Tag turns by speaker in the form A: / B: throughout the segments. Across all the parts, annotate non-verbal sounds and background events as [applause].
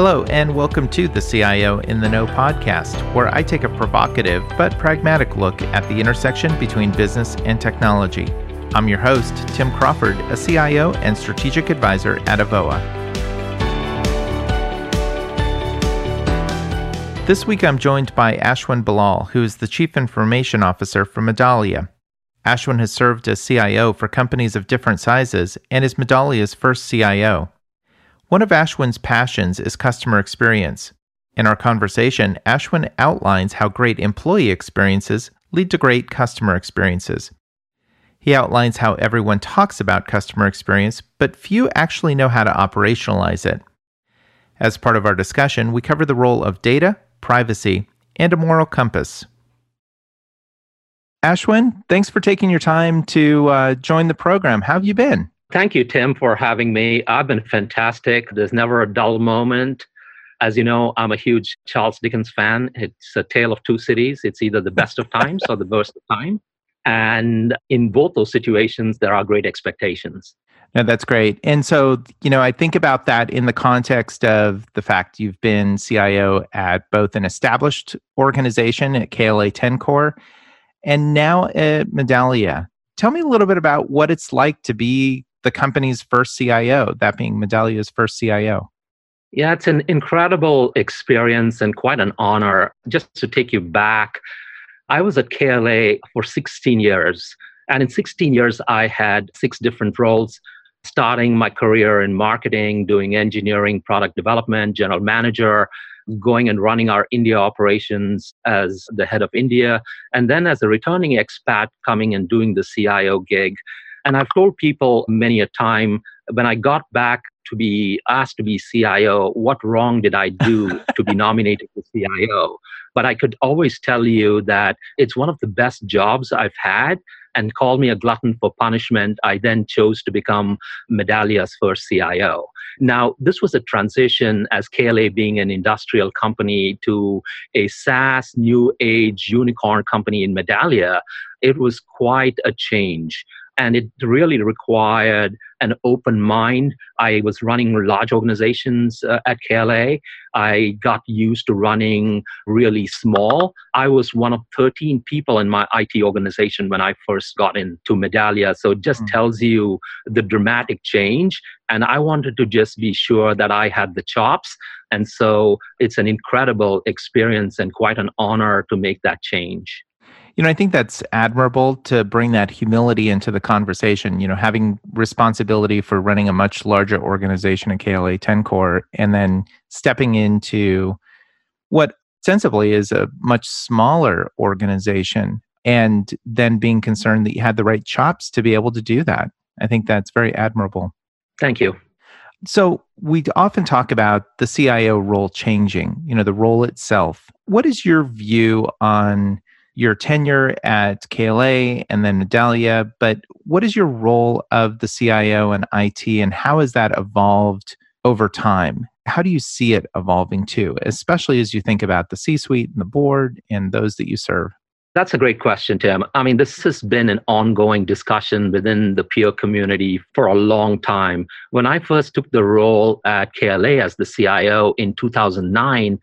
A: Hello, and welcome to the CIO in the Know podcast, where I take a provocative but pragmatic look at the intersection between business and technology. I'm your host, Tim Crawford, a CIO and strategic advisor at Avoa. This week I'm joined by Ashwin Ballal, who is the Chief Information Officer for Medallia. Ashwin has served as CIO for companies of different sizes and is Medallia's first CIO. One of Ashwin's passions is customer experience. In our conversation, Ashwin outlines how great employee experiences lead to great customer experiences. He outlines how everyone talks about customer experience, but few actually know how to operationalize it. As part of our discussion, we cover the role of data, privacy, and a moral compass. Ashwin, thanks for taking your time to uh, join the program. How have you been?
B: Thank you, Tim, for having me. I've been fantastic. There's never a dull moment. As you know, I'm a huge Charles Dickens fan. It's a tale of two cities. It's either the best of [laughs] times or the worst of time. And in both those situations, there are great expectations.
A: No, that's great. And so, you know, I think about that in the context of the fact you've been CIO at both an established organization at KLA-Tencor and now at Medallia. Tell me a little bit about what it's like to be the company's first CIO, that being Medallia's first CIO.
B: Yeah, it's an incredible experience and quite an honor. Just to take you back, I was at KLA for 16 years. And in 16 years, I had six different roles, starting my career in marketing, doing engineering, product development, general manager, going and running our India operations as the head of India, and then as a returning expat, coming and doing the CIO gig. And I've told people many a time when I got back to be asked to be CIO, what wrong did I do [laughs] to be nominated for CIO? But I could always tell you that it's one of the best jobs I've had and call me a glutton for punishment. I then chose to become Medallia's first CIO. Now, this was a transition as KLA being an industrial company to a SaaS, new age unicorn company in Medallia. It was quite a change and it really required an open mind. I was running large organizations uh, at KLA. I got used to running really small. I was one of 13 people in my IT organization when I first got into Medallia. So it just mm-hmm. tells you the dramatic change. And I wanted to just be sure that I had the chops. And so it's an incredible experience and quite an honor to make that change.
A: You know, I think that's admirable to bring that humility into the conversation. You know, having responsibility for running a much larger organization at KLA-Tencor and then stepping into what sensibly is a much smaller organization and then being concerned that you had the right chops to be able to do that. I think that's very admirable.
B: Thank you.
A: So, we often talk about the CIO role changing, you know, the role itself. What is your view on your tenure at KLA and then Medallia, but what is your role of the CIO and IT and how has that evolved over time? How do you see it evolving too, especially as you think about the C suite and the board and those that you serve?
B: That's a great question, Tim. I mean, this has been an ongoing discussion within the peer community for a long time. When I first took the role at KLA as the CIO in 2009,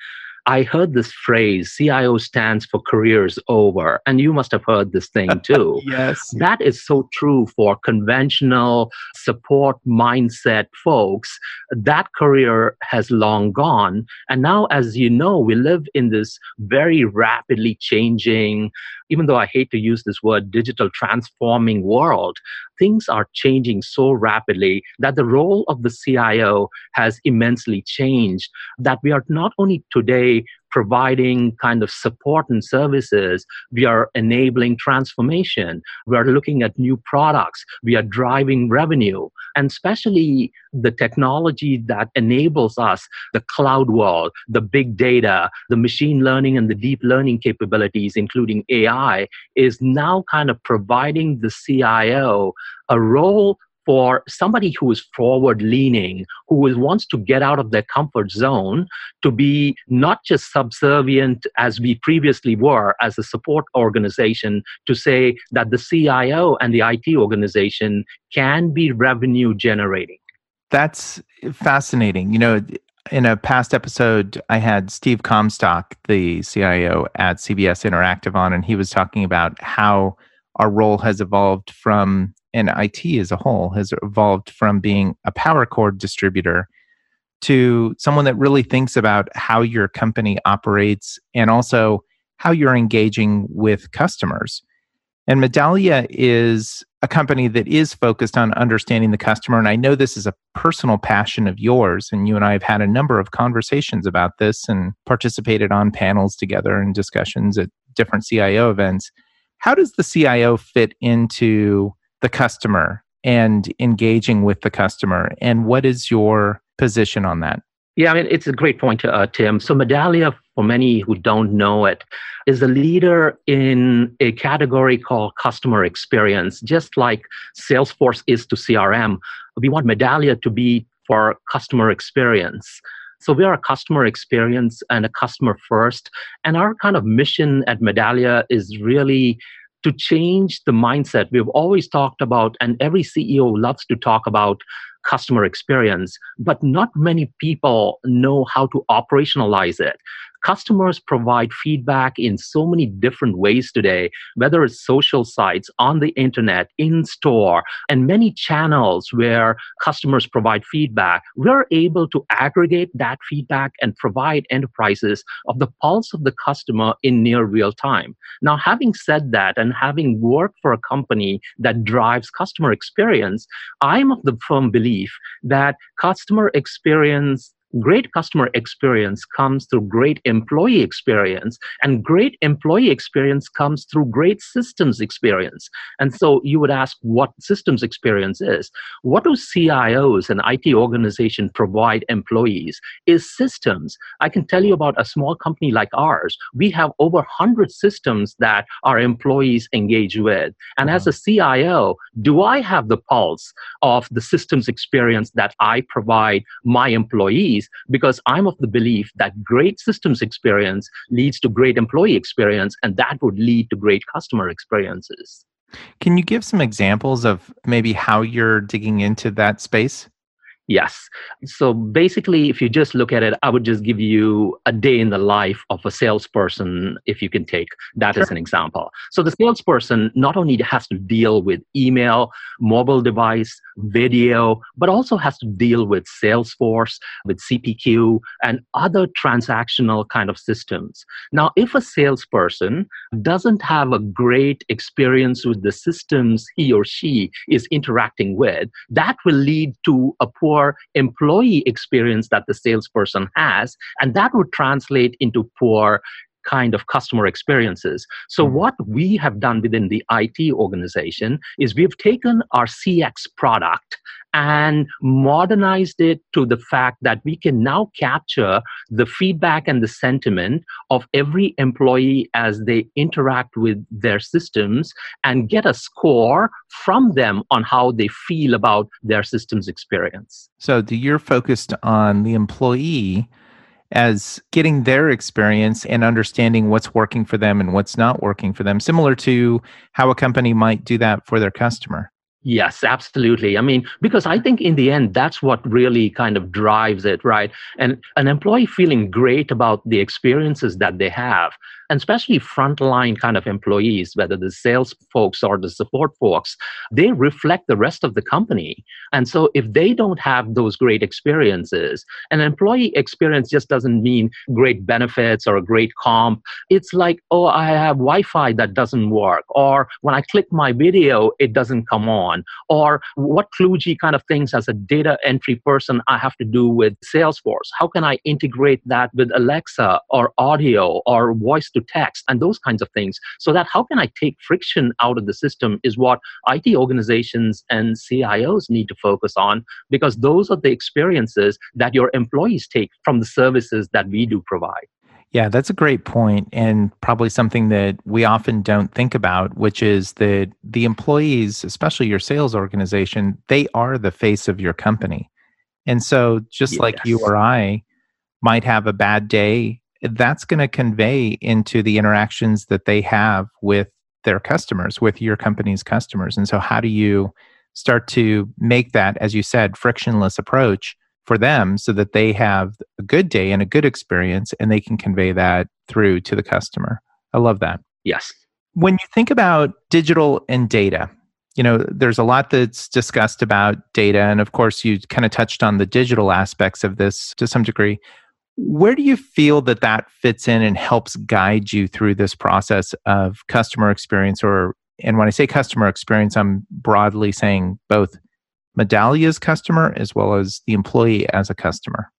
B: I heard this phrase, CIO stands for careers over. And you must have heard this thing [laughs] too.
A: yes.
B: That is so true for conventional support mindset folks. That career has long gone. And now, as you know, we live in this very rapidly changing, even though I hate to use this word, digital transforming world, things are changing so rapidly that the role of the CIO has immensely changed. That we are not only today providing kind of support and services. We are enabling transformation. We are looking at new products. We are driving revenue. And especially the technology that enables us, the cloud world, the big data, the machine learning and the deep learning capabilities, including AI, is now kind of providing the CIO a role for somebody who is forward leaning, who is, wants to get out of their comfort zone, to be not just subservient as we previously were as a support organization, to say that the CIO and the IT organization can be revenue generating.
A: That's fascinating. You know, in a past episode, I had Steve Comstock, the CIO at CBS Interactive, on, and he was talking about how our role has evolved from, and IT as a whole has evolved from being a power cord distributor to someone that really thinks about how your company operates and also how you're engaging with customers. And Medallia is a company that is focused on understanding the customer. And I know this is a personal passion of yours. And you and I have had a number of conversations about this and participated on panels together and discussions at different CIO events. How does the CIO fit into the customer and engaging with the customer? And what is your position on that?
B: Yeah, I mean, it's a great point, uh, Tim. So, Medallia, for many who don't know it, is a leader in a category called customer experience, just like Salesforce is to CRM. We want Medallia to be for customer experience. So, we are a customer experience and a customer first. And our kind of mission at Medallia is really to change the mindset. We've always talked about, and every CEO loves to talk about customer experience, but not many people know how to operationalize it customers provide feedback in so many different ways today, whether it's social sites, on the internet, in store, and many channels where customers provide feedback. We're able to aggregate that feedback and provide enterprises of the pulse of the customer in near real time. Now, having said that, and having worked for a company that drives customer experience, I'm of the firm belief that customer experience great customer experience comes through great employee experience and great employee experience comes through great systems experience. And so you would ask what systems experience is. What do cios and it organization provide employees is systems. I can tell you about a small company like ours. We have over 100 systems that our employees engage with. And as a uh-huh. cio do i have the pulse of the systems experience that i provide my employees because I'm of the belief that great systems experience leads to great employee experience, and that would lead to great customer experiences.
A: Can you give some examples of maybe how you're digging into that space?
B: Yes. So basically, if you just look at it, I would just give you a day in the life of a salesperson, if you can take that sure. as an example. So the salesperson not only has to deal with email, mobile device, video, but also has to deal with Salesforce, with CPQ, and other transactional kind of systems. Now, if a salesperson doesn't have a great experience with the systems he or she is interacting with, that will lead to a poor poor employee experience that the salesperson has, and that would translate into poor kind of customer experiences. So, hmm. what we have done within the IT organization is we've taken our CX product and modernized it to the fact that we can now capture the feedback and the sentiment of every employee as they interact with their systems and get a score from them on how they feel about their systems experience.
A: So, you're focused on the employee as getting their experience and understanding what's working for them and what's not working for them, similar to how a company might do that for their customer.
B: Yes, absolutely. I mean, because I think in the end, that's what really kind of drives it, right? And an employee feeling great about the experiences that they have and especially frontline kind of employees, whether the sales folks or the support folks, they reflect the rest of the company. And so if they don't have those great experiences, an employee experience just doesn't mean great benefits or a great comp. It's like, oh, I have Wi Fi that doesn't work, or when I click my video, it doesn't come on, or what kludgy kind of things as a data entry person I have to do with Salesforce. How can I integrate that with Alexa or audio or voice to text and those kinds of things so that how can i take friction out of the system is what it organizations and cios need to focus on because those are the experiences that your employees take from the services that we do provide
A: yeah, that's a great point, and probably something that we often don't think about, which is that the employees, especially your sales organization, they are the face of your company. And so, just yes. like you or I might have a bad day that's going to convey into the interactions that they have with their customers, with your company's customers. And so, how do you start to make that, as you said, frictionless approach for them so that they have a good day and a good experience and they can convey that through to the customer. I love that.
B: Yes.
A: When you think about digital and data, you know, there's a lot that's discussed about data. And of course, you kind of touched on the digital aspects of this to some degree. Where do you feel that that fits in and helps guide you through this process of customer experience? Or, and when I say customer experience, I'm broadly saying both Medallia's customer as well as the employee as a customer.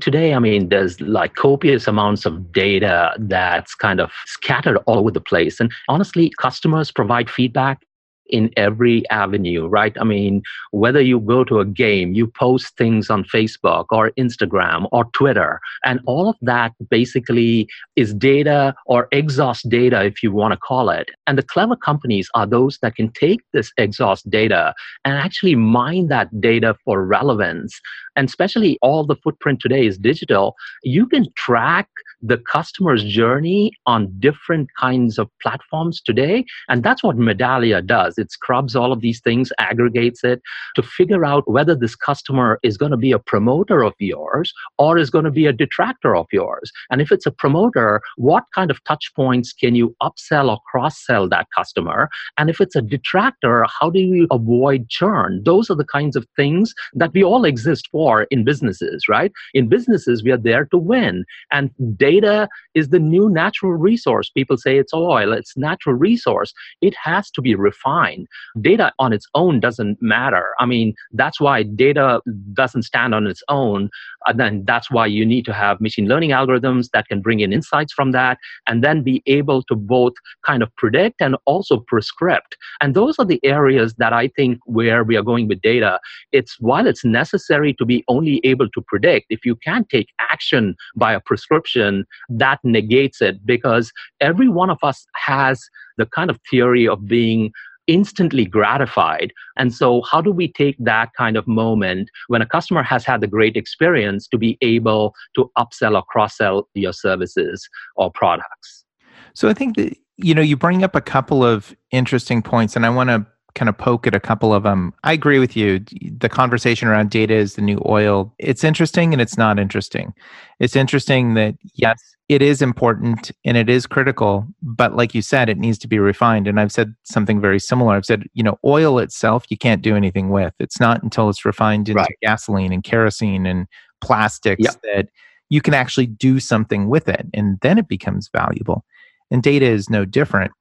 B: Today, I mean, there's like copious amounts of data that's kind of scattered all over the place. And honestly, customers provide feedback in every avenue, right? I mean, whether you go to a game, you post things on Facebook or Instagram or Twitter, and all of that basically is data or exhaust data, if you want to call it. And the clever companies are those that can take this exhaust data and actually mine that data for relevance. And especially all the footprint today is digital. You can track the customer's journey on different kinds of platforms today. And that's what Medallia does. It scrubs all of these things, aggregates it to figure out whether this customer is going to be a promoter of yours or is going to be a detractor of yours. And if it's a promoter, what kind of touch points can you upsell or cross sell that customer? And if it's a detractor, how do you avoid churn? Those are the kinds of things that we all exist for in businesses, right? In businesses, we are there to win. And data is the new natural resource. People say it's oil, it's natural resource. It has to be refined. Data on its own doesn't matter. I mean, that's why data doesn't stand on its own. And then that's why you need to have machine learning algorithms that can bring in insights from that and then be able to both kind of predict and also prescript. And those are the areas that I think where we are going with data. It's while it's necessary to be only able to predict, if you can't take action by a prescription, that negates it because every one of us has the kind of theory of being instantly gratified. And so, how do we take that kind of moment when a customer has had the great experience to be able to upsell or cross sell your services or products?
A: So, I think that, you know, you bring up a couple of interesting points, and I want to kind of poke at a couple of them. I agree with you. The conversation around data is the new oil. It's interesting and it's not interesting. It's interesting that, yes, it is important and it is critical, but like you said, it needs to be refined. And I've said something very similar. I've said, you know, oil itself, you can't do anything with. It's not until it's refined into right. gasoline and kerosene and plastics yep. that you can actually do something with it. And then it becomes valuable. And data is no different.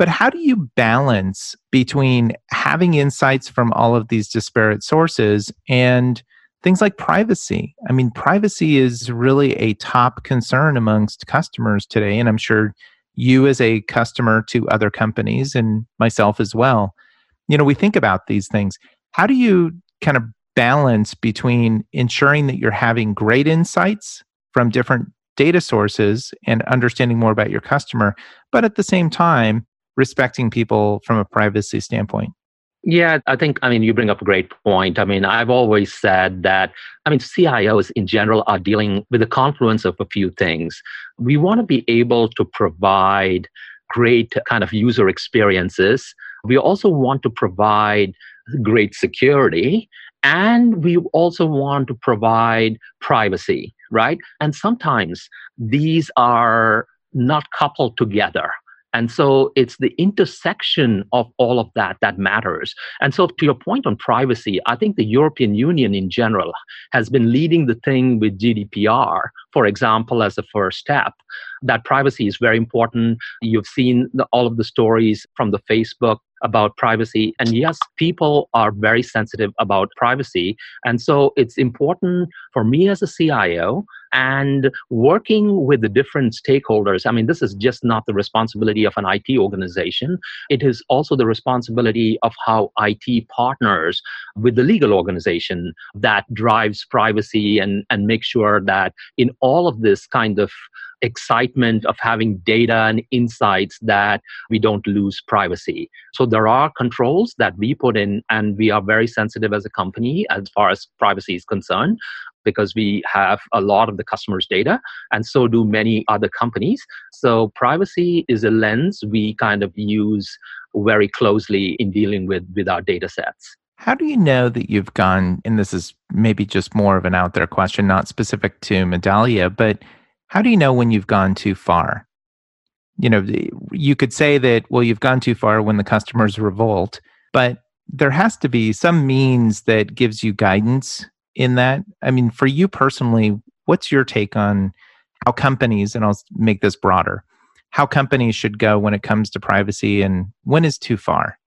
A: But how do you balance between having insights from all of these disparate sources and things like privacy? I mean, privacy is really a top concern amongst customers today. And I'm sure you, as a customer to other companies and myself as well, you know, we think about these things. How do you kind of balance between ensuring that you're having great insights from different data sources and understanding more about your customer, but at the same time, respecting people from a privacy standpoint?
B: Yeah, I think, I mean, you bring up a great point. I mean, I've always said that, I mean, CIOs in general are dealing with the confluence of a few things. We want to be able to provide great kind of user experiences. We also want to provide great security. And we also want to provide privacy, right? And sometimes these are not coupled together. And so it's the intersection of all of that that matters. And so, to your point on privacy, I think the European Union in general has been leading the thing with GDPR, for example, as a first step. That privacy is very important. You've seen the, all of the stories from the Facebook about privacy. And yes, people are very sensitive about privacy. And so it's important for me as a CIO and working with the different stakeholders. I mean, this is just not the responsibility of an IT organization, it is also the responsibility of how IT partners with the legal organization that drives privacy and, and make sure that in all of this kind of excitement of having data and insights that we don't lose privacy. So there are controls that we put in, and we are very sensitive as a company as far as privacy is concerned because we have a lot of the customers' data, and so do many other companies. So, privacy is a lens we kind of use very closely in dealing with, with our data sets.
A: How do you know that you've gone, and this is maybe just more of an out there question, not specific to Medallia, but how do you know when you've gone too far? You know, you could say that, well, you've gone too far when the customers revolt, but there has to be some means that gives you guidance in that. I mean, for you personally, what's your take on how companies, and I'll make this broader, how companies should go when it comes to privacy and when is too far?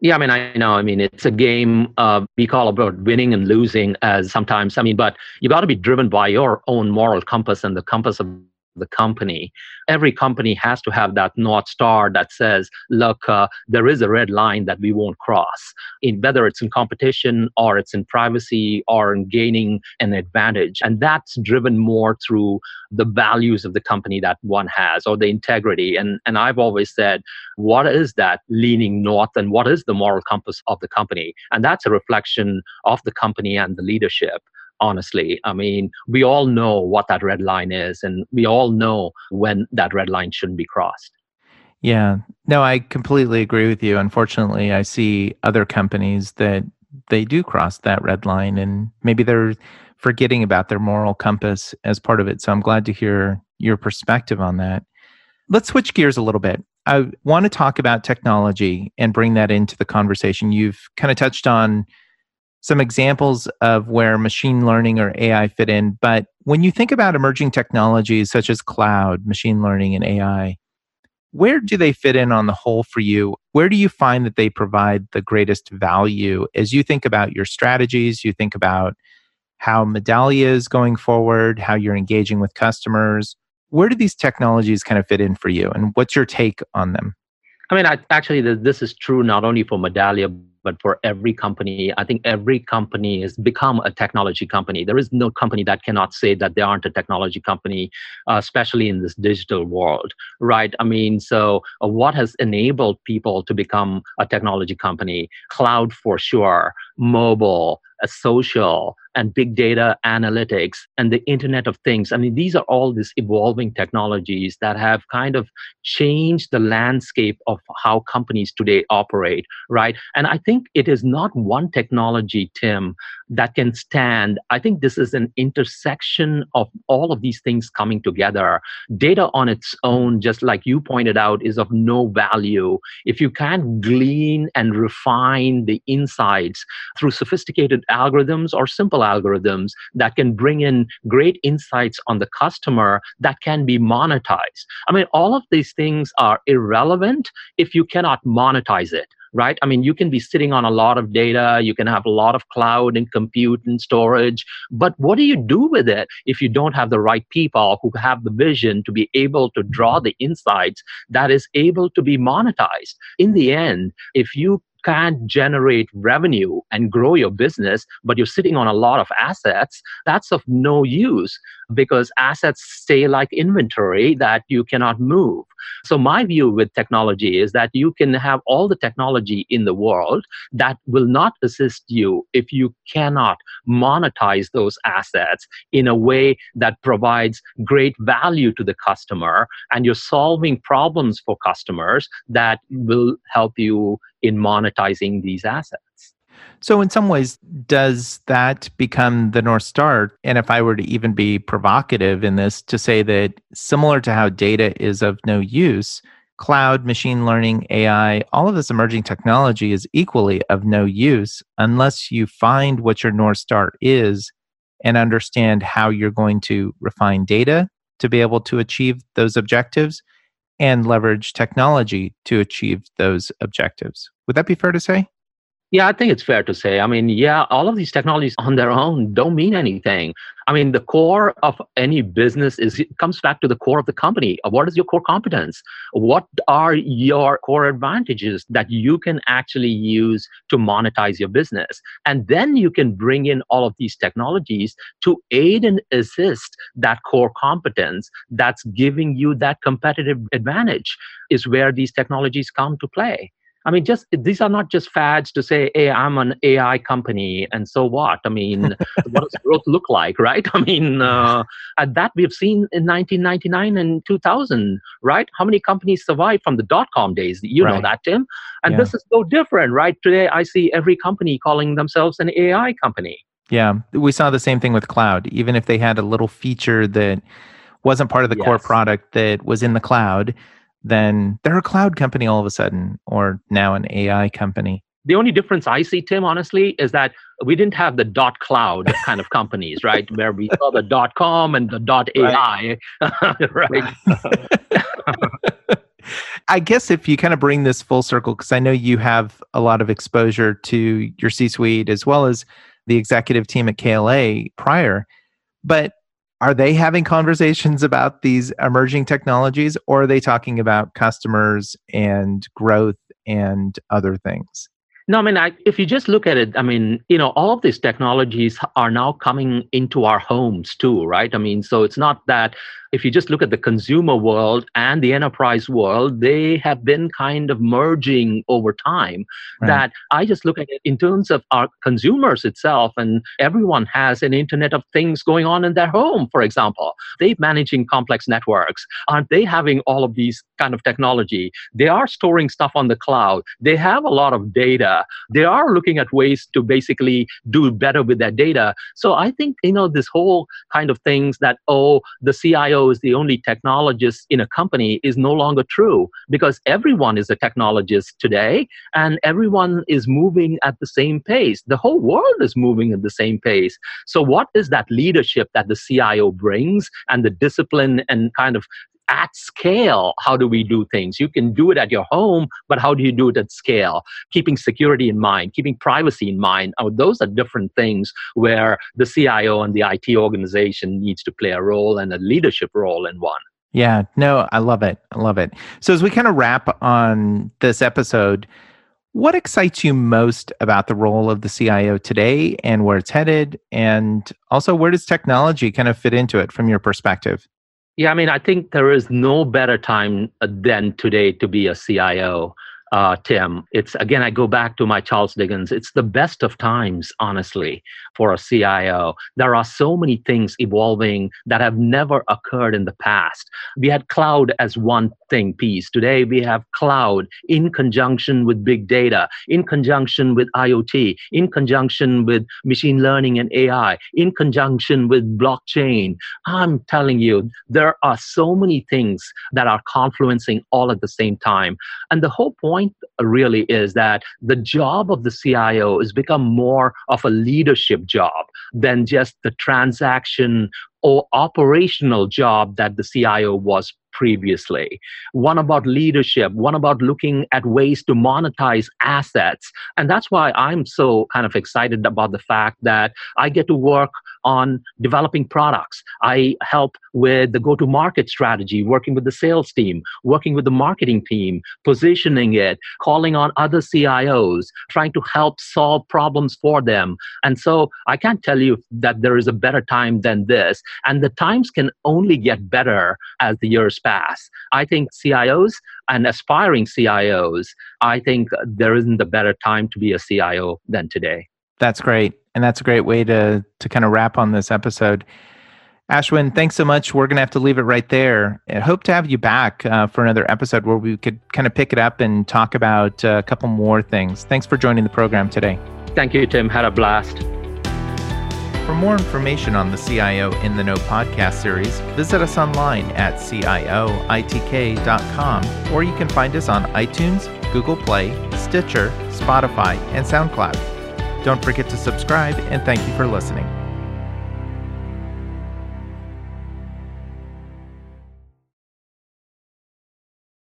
B: Yeah, I mean, I know. I mean, it's a game uh, we call about winning and losing as sometimes. I mean, but you got to be driven by your own moral compass and the compass of the company. Every company has to have that North Star that says, look, uh, there is a red line that we won't cross, in whether it's in competition or it's in privacy or in gaining an advantage. And that's driven more through the values of the company that one has or the integrity. And, and I've always said, what is that leaning north and what is the moral compass of the company? And that's a reflection of the company and the leadership honestly. I mean, we all know what that red line is, and we all know when that red line shouldn't be crossed.
A: Yeah, no, I completely agree with you. Unfortunately, I see other companies that they do cross that red line, and maybe they're forgetting about their moral compass as part of it. So I'm glad to hear your perspective on that. Let's switch gears a little bit. I want to talk about technology and bring that into the conversation. You've kind of touched on some examples of where machine learning or AI fit in. But when you think about emerging technologies such as cloud, machine learning, and AI, where do they fit in on the whole for you? Where do you find that they provide the greatest value as you think about your strategies? You think about how Medallia is going forward, how you're engaging with customers. Where do these technologies kind of fit in for you? And what's your take on them?
B: I mean, I, actually, this is true not only for Medallia, but for every company i think every company has become a technology company. There is no company that cannot say that they aren't a technology company uh, especially in this digital world right? I mean so uh, what has enabled people to become a technology company? Cloud for sure mobile social and big data analytics and the internet of things. I mean these are all these evolving technologies that have kind of changed the landscape of how companies today operate right? And i think it is not one technology tim that can stand. I think this is an intersection of all of these things coming together. Data on its own just like you pointed out is of no value. If you can't glean and refine the insights through sophisticated algorithms or simple algorithms that can bring in great insights on the customer that can be monetized. I mean, all of these things are irrelevant if you cannot monetize it right? I mean, you can be sitting on a lot of data, you can have a lot of cloud and compute and storage, but what do you do with it if you don't have the right people who have the vision to be able to draw the insights that is able to be monetized? In the end, if you can't generate revenue and grow your business, but you're sitting on a lot of assets, that's of no use because assets stay like inventory that you cannot move. So, my view with technology is that you can have all the technology in the world that will not assist you if you cannot monetize those assets in a way that provides great value to the customer and you're solving problems for customers that will help you in monetizing these assets.
A: So, in some ways, does that become the North Star? And if I were to even be provocative in this, to say that similar to how data is of no use, cloud, machine learning, AI, all of this emerging technology is equally of no use unless you find what your North Star is and understand how you're going to refine data to be able to achieve those objectives and leverage technology to achieve those objectives. Would that be fair to say?
B: Yeah, I think it's fair to say. I mean, yeah, all of these technologies on their own don't mean anything. I mean, the core of any business is it comes back to the core of the company. What is your core competence? What are your core advantages that you can actually use to monetize your business? And then you can bring in all of these technologies to aid and assist that core competence that's giving you that competitive advantage is where these technologies come to play. I mean, just these are not just fads to say, "Hey, I'm an AI company," and so what? I mean, [laughs] what does growth look like, right? I mean, uh, that we've seen in 1999 and 2000, right? How many companies survived from the dot com days? You right. know that, Tim. And yeah. this is so different, right? Today, I see every company calling themselves an AI company.
A: Yeah, we saw the same thing with cloud. Even if they had a little feature that wasn't part of the yes. core product that was in the cloud, then they're a cloud company all of a sudden, or now an AI company.
B: The only difference I see, Tim, honestly, is that we didn't have the dot cloud [laughs] kind of companies, right? Where we saw the dot com and the dot AI, right? [laughs] [laughs]
A: I guess if you kind of bring this full circle, because I know you have a lot of exposure to your C suite as well as the executive team at KLA prior, but are they having conversations about these emerging technologies or are they talking about customers and growth and other things?
B: No, I mean, I, if you just look at it, I mean, you know, all of these technologies are now coming into our homes too, right? I mean, so it's not that if you just look at the consumer world and the enterprise world, they have been kind of merging over time. Right. That I just look at it in terms of our consumers itself, and everyone has an Internet of Things going on in their home, for example. They're managing complex networks. Aren't they having all of these kind of technology? They are storing stuff on the cloud. They have a lot of data. They are looking at ways to basically do better with their data. So I think, you know, this whole kind of things that, oh, the CIO Is the only technologist in a company is no longer true because everyone is a technologist today and everyone is moving at the same pace. The whole world is moving at the same pace. So, what is that leadership that the CIO brings and the discipline and kind of at scale, how do we do things? You can do it at your home, but how do you do it at scale? Keeping security in mind, keeping privacy in mind. Oh, those are different things where the CIO and the IT organization needs to play a role and a leadership role in one.
A: Yeah, no, I love it. I love it. So as we kind of wrap on this episode, what excites you most about the role of the CIO today and where it's headed? And also, where does technology kind of fit into it from your perspective?
B: Yeah, I mean, I think there is no better time uh, than today to be a CIO uh, Tim. It's again, I go back to my Charles Dickens. It's the best of times, honestly, for a CIO. There are so many things evolving that have never occurred in the past. We had cloud as one thing piece. Today, we have cloud in conjunction with big data, in conjunction with IoT, in conjunction with machine learning and AI, in conjunction with blockchain. I'm telling you, there are so many things that are confluencing all at the same time. And the whole point point really is that the job of the CIO has become more of a leadership job than just the transaction or operational job that the CIO was previously. One about leadership, one about looking at ways to monetize assets. And that's why I'm so kind of excited about the fact that I get to work on developing products. I help with the go to market strategy, working with the sales team, working with the marketing team, positioning it, calling on other CIOs, trying to help solve problems for them. And so I can't tell you that there is a better time than this. And the times can only get better as the years pass. I think CIOs and aspiring CIOs, I think there isn't a better time to be a CIO than today.
A: That's great. And that's a great way to to kind of wrap on this episode. Ashwin, thanks so much. We're going to have to leave it right there. I hope to have you back uh, for another episode where we could kind of pick it up and talk about uh, a couple more things. Thanks for joining the program today.
B: Thank you, Tim. Had a blast.
A: For more information on the CIO in the Know podcast series, visit us online at cioitk.com or you can find us on iTunes, Google Play, Stitcher, Spotify, and SoundCloud. Don't forget to subscribe, and thank you for listening.